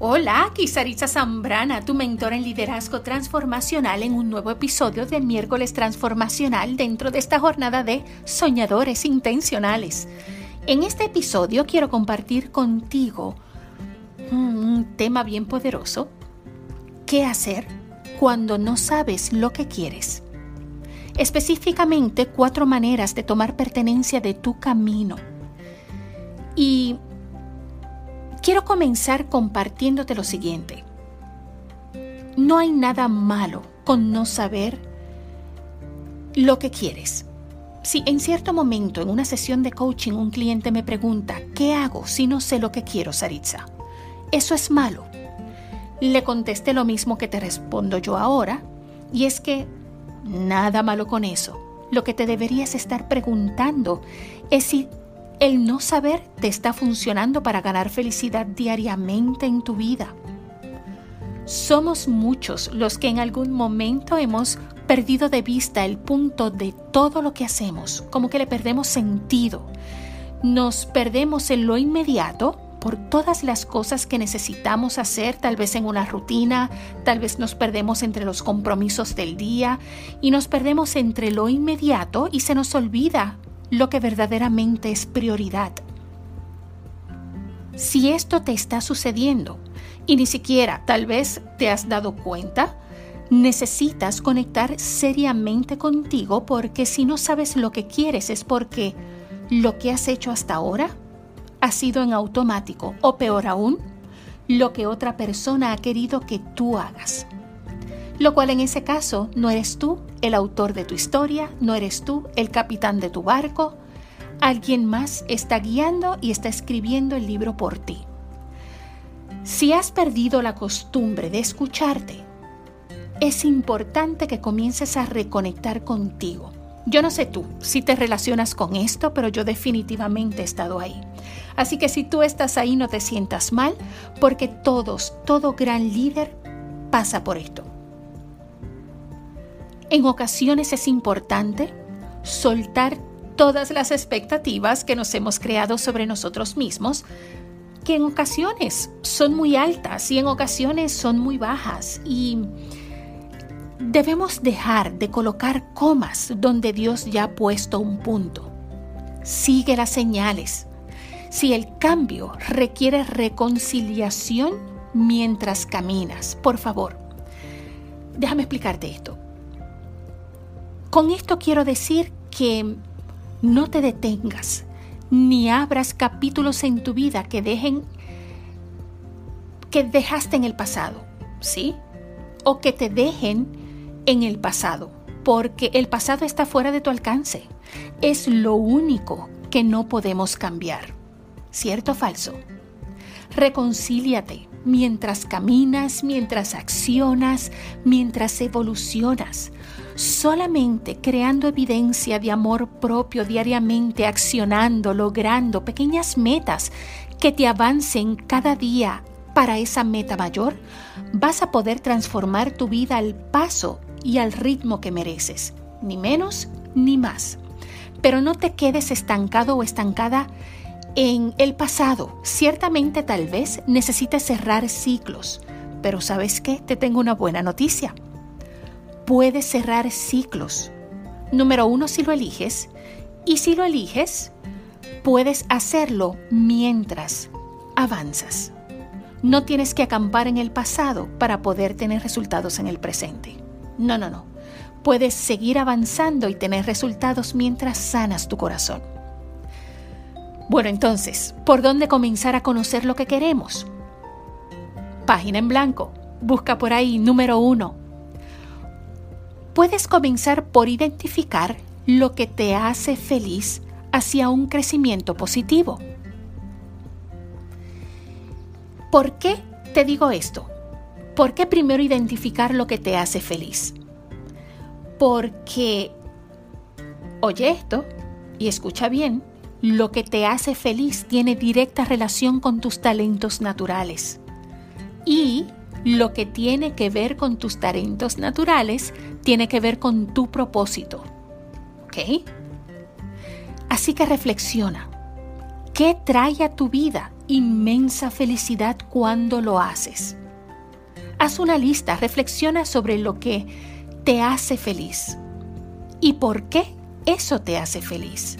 Hola, aquí Saritza Zambrana, tu mentora en liderazgo transformacional en un nuevo episodio del miércoles transformacional dentro de esta jornada de soñadores intencionales. En este episodio quiero compartir contigo un tema bien poderoso. ¿Qué hacer cuando no sabes lo que quieres? Específicamente cuatro maneras de tomar pertenencia de tu camino. Y Quiero comenzar compartiéndote lo siguiente. No hay nada malo con no saber lo que quieres. Si en cierto momento en una sesión de coaching un cliente me pregunta, ¿qué hago si no sé lo que quiero, Saritza? Eso es malo. Le contesté lo mismo que te respondo yo ahora, y es que nada malo con eso. Lo que te deberías estar preguntando es si el no saber te está funcionando para ganar felicidad diariamente en tu vida. Somos muchos los que en algún momento hemos perdido de vista el punto de todo lo que hacemos, como que le perdemos sentido. Nos perdemos en lo inmediato por todas las cosas que necesitamos hacer, tal vez en una rutina, tal vez nos perdemos entre los compromisos del día y nos perdemos entre lo inmediato y se nos olvida lo que verdaderamente es prioridad. Si esto te está sucediendo y ni siquiera tal vez te has dado cuenta, necesitas conectar seriamente contigo porque si no sabes lo que quieres es porque lo que has hecho hasta ahora ha sido en automático o peor aún, lo que otra persona ha querido que tú hagas lo cual en ese caso no eres tú el autor de tu historia, no eres tú el capitán de tu barco, alguien más está guiando y está escribiendo el libro por ti. Si has perdido la costumbre de escucharte, es importante que comiences a reconectar contigo. Yo no sé tú si te relacionas con esto, pero yo definitivamente he estado ahí. Así que si tú estás ahí no te sientas mal, porque todos, todo gran líder pasa por esto. En ocasiones es importante soltar todas las expectativas que nos hemos creado sobre nosotros mismos, que en ocasiones son muy altas y en ocasiones son muy bajas. Y debemos dejar de colocar comas donde Dios ya ha puesto un punto. Sigue las señales. Si el cambio requiere reconciliación mientras caminas, por favor, déjame explicarte esto. Con esto quiero decir que no te detengas ni abras capítulos en tu vida que dejen que dejaste en el pasado, ¿sí? O que te dejen en el pasado, porque el pasado está fuera de tu alcance. Es lo único que no podemos cambiar. ¿Cierto o falso? Reconcíliate mientras caminas, mientras accionas, mientras evolucionas solamente creando evidencia de amor propio diariamente, accionando, logrando pequeñas metas que te avancen cada día para esa meta mayor, vas a poder transformar tu vida al paso y al ritmo que mereces, ni menos ni más. Pero no te quedes estancado o estancada en el pasado. Ciertamente tal vez necesites cerrar ciclos, pero ¿sabes qué? Te tengo una buena noticia puedes cerrar ciclos. Número uno, si lo eliges. Y si lo eliges, puedes hacerlo mientras avanzas. No tienes que acampar en el pasado para poder tener resultados en el presente. No, no, no. Puedes seguir avanzando y tener resultados mientras sanas tu corazón. Bueno, entonces, ¿por dónde comenzar a conocer lo que queremos? Página en blanco. Busca por ahí número uno, puedes comenzar por identificar lo que te hace feliz hacia un crecimiento positivo. ¿Por qué te digo esto? ¿Por qué primero identificar lo que te hace feliz? Porque, oye esto y escucha bien, lo que te hace feliz tiene directa relación con tus talentos naturales. Y lo que tiene que ver con tus talentos naturales tiene que ver con tu propósito. ¿Ok? Así que reflexiona. ¿Qué trae a tu vida inmensa felicidad cuando lo haces. Haz una lista, reflexiona sobre lo que te hace feliz y por qué eso te hace feliz.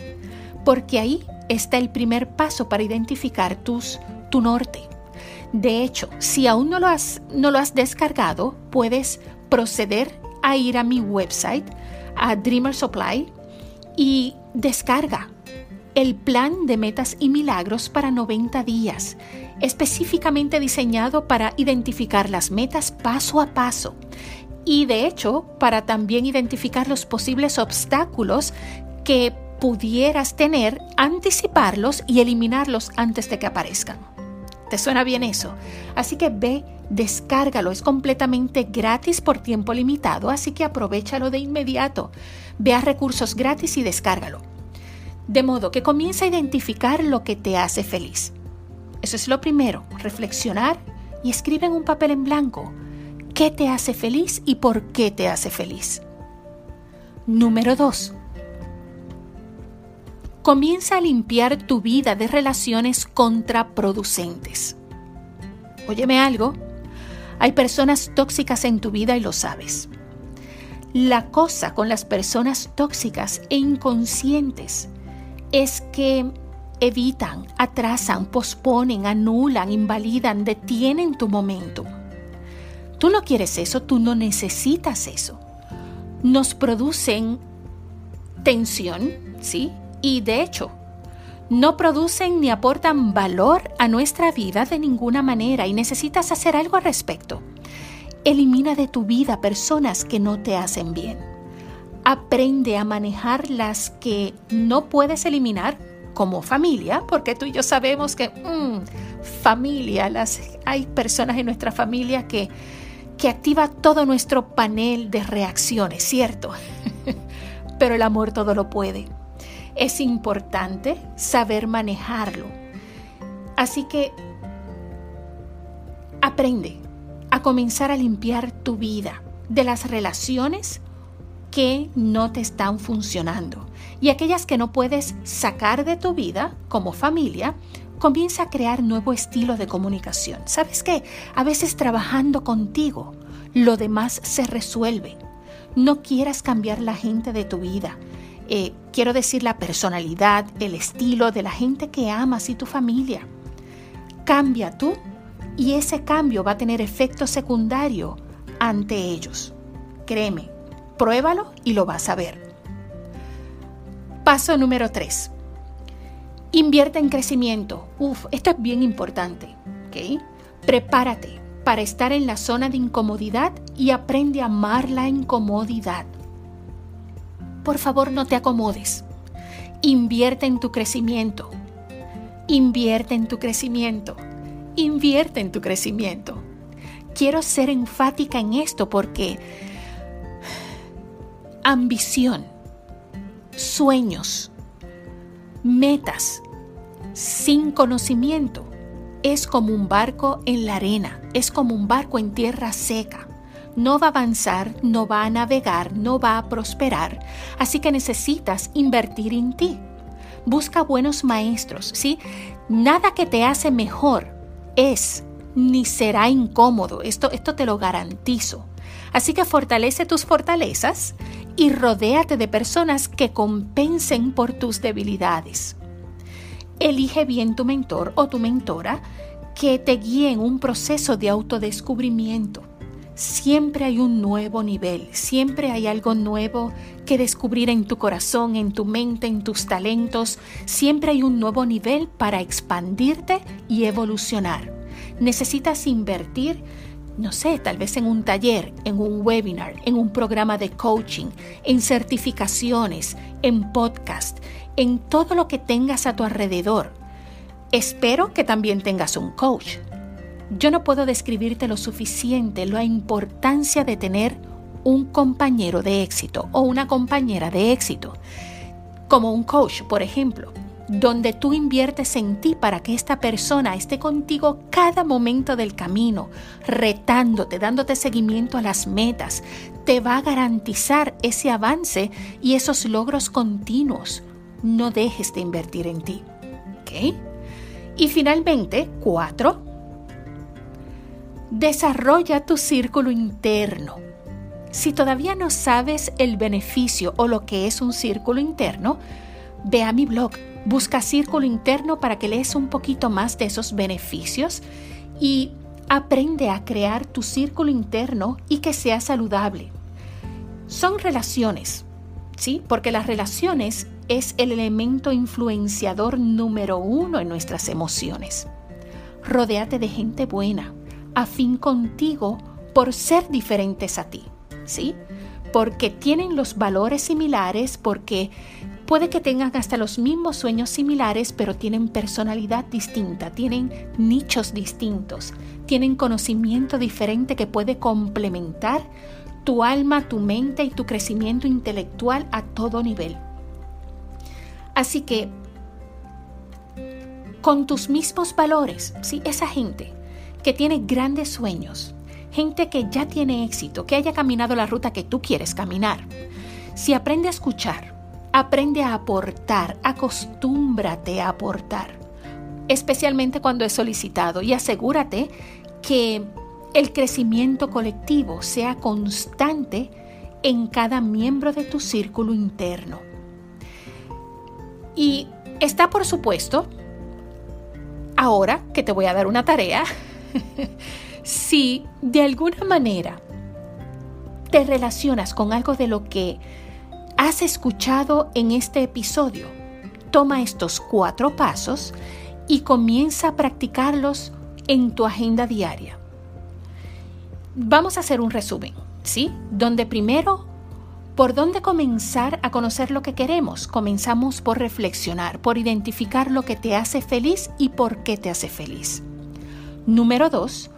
Porque ahí está el primer paso para identificar tus, tu norte. De hecho, si aún no lo, has, no lo has descargado, puedes proceder a ir a mi website, a Dreamer Supply, y descarga el plan de metas y milagros para 90 días, específicamente diseñado para identificar las metas paso a paso y de hecho para también identificar los posibles obstáculos que pudieras tener, anticiparlos y eliminarlos antes de que aparezcan. ¿Te suena bien eso? Así que ve, descárgalo, es completamente gratis por tiempo limitado, así que aprovechalo de inmediato. Ve a recursos gratis y descárgalo. De modo que comienza a identificar lo que te hace feliz. Eso es lo primero, reflexionar y escribe en un papel en blanco qué te hace feliz y por qué te hace feliz. Número 2 comienza a limpiar tu vida de relaciones contraproducentes. Óyeme algo, hay personas tóxicas en tu vida y lo sabes. La cosa con las personas tóxicas e inconscientes es que evitan, atrasan, posponen, anulan, invalidan, detienen tu momento. Tú no quieres eso, tú no necesitas eso. Nos producen tensión, ¿sí? Y de hecho, no producen ni aportan valor a nuestra vida de ninguna manera y necesitas hacer algo al respecto. Elimina de tu vida personas que no te hacen bien. Aprende a manejar las que no puedes eliminar como familia, porque tú y yo sabemos que mm, familia, las, hay personas en nuestra familia que, que activa todo nuestro panel de reacciones, ¿cierto? Pero el amor todo lo puede. Es importante saber manejarlo. Así que aprende a comenzar a limpiar tu vida de las relaciones que no te están funcionando y aquellas que no puedes sacar de tu vida como familia, comienza a crear nuevo estilo de comunicación. ¿Sabes qué? A veces trabajando contigo, lo demás se resuelve. No quieras cambiar la gente de tu vida. Eh, quiero decir la personalidad, el estilo de la gente que amas y tu familia. Cambia tú y ese cambio va a tener efecto secundario ante ellos. Créeme, pruébalo y lo vas a ver. Paso número 3. Invierte en crecimiento. Uf, esto es bien importante. ¿okay? Prepárate para estar en la zona de incomodidad y aprende a amar la incomodidad por favor no te acomodes. Invierte en tu crecimiento. Invierte en tu crecimiento. Invierte en tu crecimiento. Quiero ser enfática en esto porque ambición, sueños, metas sin conocimiento es como un barco en la arena, es como un barco en tierra seca no va a avanzar, no va a navegar, no va a prosperar. Así que necesitas invertir en ti. Busca buenos maestros, ¿sí? Nada que te hace mejor es ni será incómodo. Esto, esto te lo garantizo. Así que fortalece tus fortalezas y rodéate de personas que compensen por tus debilidades. Elige bien tu mentor o tu mentora que te guíe en un proceso de autodescubrimiento siempre hay un nuevo nivel, siempre hay algo nuevo que descubrir en tu corazón, en tu mente, en tus talentos, siempre hay un nuevo nivel para expandirte y evolucionar. Necesitas invertir, no sé, tal vez en un taller, en un webinar, en un programa de coaching, en certificaciones, en podcast, en todo lo que tengas a tu alrededor. Espero que también tengas un coach yo no puedo describirte lo suficiente la importancia de tener un compañero de éxito o una compañera de éxito, como un coach, por ejemplo, donde tú inviertes en ti para que esta persona esté contigo cada momento del camino, retándote, dándote seguimiento a las metas, te va a garantizar ese avance y esos logros continuos. No dejes de invertir en ti. ¿Ok? Y finalmente, cuatro, desarrolla tu círculo interno. Si todavía no sabes el beneficio o lo que es un círculo interno, ve a mi blog, busca círculo interno para que lees un poquito más de esos beneficios y aprende a crear tu círculo interno y que sea saludable. Son relaciones, ¿sí? Porque las relaciones es el elemento influenciador número uno en nuestras emociones. Rodéate de gente buena, afín contigo por ser diferentes a ti, ¿sí? Porque tienen los valores similares, porque puede que tengan hasta los mismos sueños similares, pero tienen personalidad distinta, tienen nichos distintos, tienen conocimiento diferente que puede complementar tu alma, tu mente y tu crecimiento intelectual a todo nivel. Así que, con tus mismos valores, ¿sí? esa gente que tiene grandes sueños, gente que ya tiene éxito, que haya caminado la ruta que tú quieres caminar, si aprende a escuchar, aprende a aportar, acostúmbrate a aportar, especialmente cuando es solicitado y asegúrate que el crecimiento colectivo sea constante en cada miembro de tu círculo interno. Y está por supuesto, ahora que te voy a dar una tarea, si de alguna manera te relacionas con algo de lo que has escuchado en este episodio, toma estos cuatro pasos y comienza a practicarlos en tu agenda diaria. Vamos a hacer un resumen, ¿sí? Donde primero, ¿por dónde comenzar a conocer lo que queremos? Comenzamos por reflexionar, por identificar lo que te hace feliz y por qué te hace feliz. Número dos,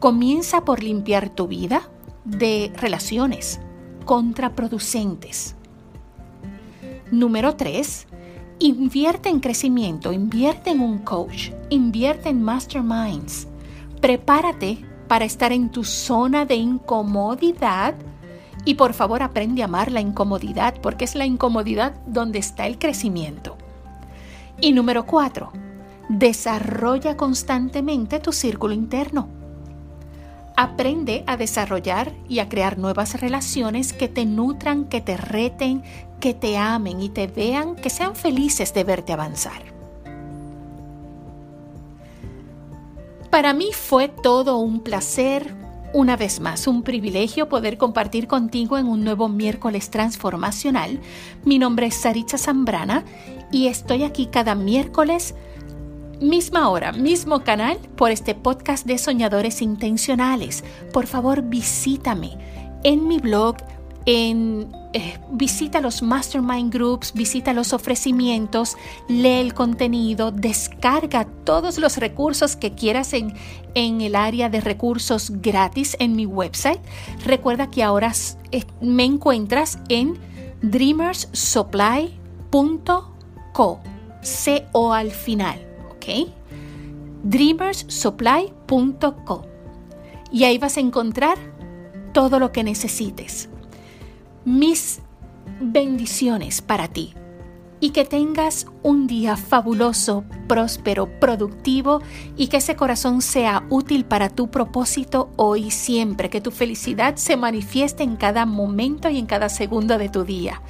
comienza por limpiar tu vida de relaciones contraproducentes. Número tres, invierte en crecimiento, invierte en un coach, invierte en masterminds. Prepárate para estar en tu zona de incomodidad y por favor aprende a amar la incomodidad porque es la incomodidad donde está el crecimiento. Y número cuatro, desarrolla constantemente tu círculo interno. Aprende a desarrollar y a crear nuevas relaciones que te nutran, que te reten, que te amen y te vean, que sean felices de verte avanzar. Para mí fue todo un placer, una vez más, un privilegio poder compartir contigo en un nuevo miércoles transformacional. Mi nombre es Saritza Zambrana y estoy aquí cada miércoles, misma hora, mismo canal, por este podcast de Soñadores Intencionales. Por favor, visítame en mi blog en, eh, visita los mastermind groups, visita los ofrecimientos, lee el contenido, descarga todos los recursos que quieras en, en el área de recursos gratis en mi website. Recuerda que ahora eh, me encuentras en dreamersupply.co, C-O al final, dreamersupply.co. Y ahí vas a encontrar todo lo que necesites mis bendiciones para ti y que tengas un día fabuloso, próspero, productivo y que ese corazón sea útil para tu propósito hoy y siempre, que tu felicidad se manifieste en cada momento y en cada segundo de tu día.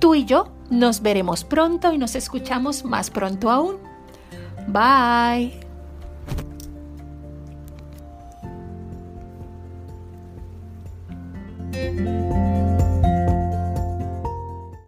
Tú y yo nos veremos pronto y nos escuchamos más pronto aún. Bye.